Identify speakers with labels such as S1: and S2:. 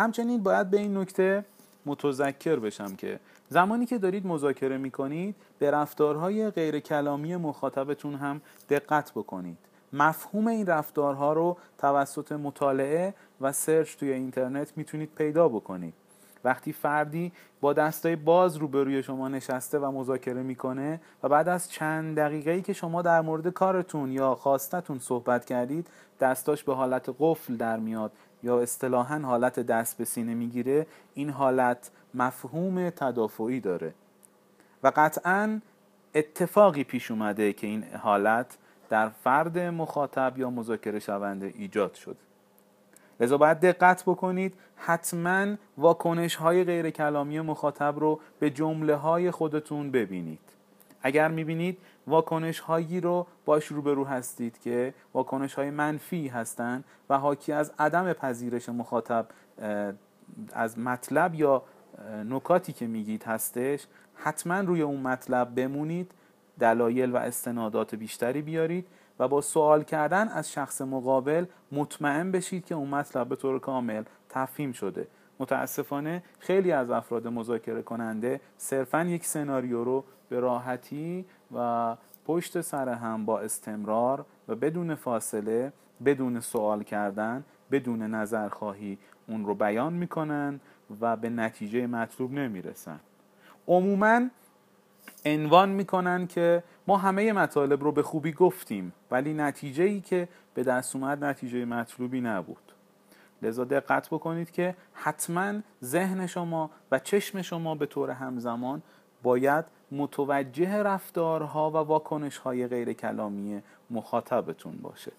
S1: همچنین باید به این نکته متذکر بشم که زمانی که دارید مذاکره می‌کنید به رفتارهای غیر کلامی مخاطبتون هم دقت بکنید. مفهوم این رفتارها رو توسط مطالعه و سرچ توی اینترنت می‌تونید پیدا بکنید. وقتی فردی با دستای باز روبروی شما نشسته و مذاکره می‌کنه و بعد از چند دقیقه ای که شما در مورد کارتون یا خواستتون صحبت کردید دستاش به حالت قفل در میاد یا اصطلاحا حالت دست به سینه می‌گیره این حالت مفهوم تدافعی داره. و قطعا اتفاقی پیش اومده که این حالت در فرد مخاطب یا مذاکره شونده ایجاد شد لذا باید دقت بکنید حتما واکنش های غیر کلامی مخاطب رو به جمله های خودتون ببینید. اگر می‌بینید واکنش هایی رو باش روبرو هستید که واکنش های منفی هستند و حاکی از عدم پذیرش مخاطب از مطلب یا نکاتی که میگید هستش حتما روی اون مطلب بمونید دلایل و استنادات بیشتری بیارید و با سوال کردن از شخص مقابل مطمئن بشید که اون مطلب به طور کامل تفهیم شده. متاسفانه خیلی از افراد مذاکره کننده صرفا یک سناریو رو به راحتی و پشت سر هم با استمرار و بدون فاصله بدون سوال کردن بدون نظرخواهی اون رو بیان می‌کنن و به نتیجه مطلوب نمی‌رسن. عموما عنوان می‌کنن که ما همه مطالب رو به خوبی گفتیم ولی نتیجه ای که به دست اومد نتیجه مطلوبی نبود. لذا دقت بکنید که حتما ذهن شما و چشم شما به طور همزمان باید متوجه رفتارها و واکنش های غیر کلامی مخاطبتون باشه.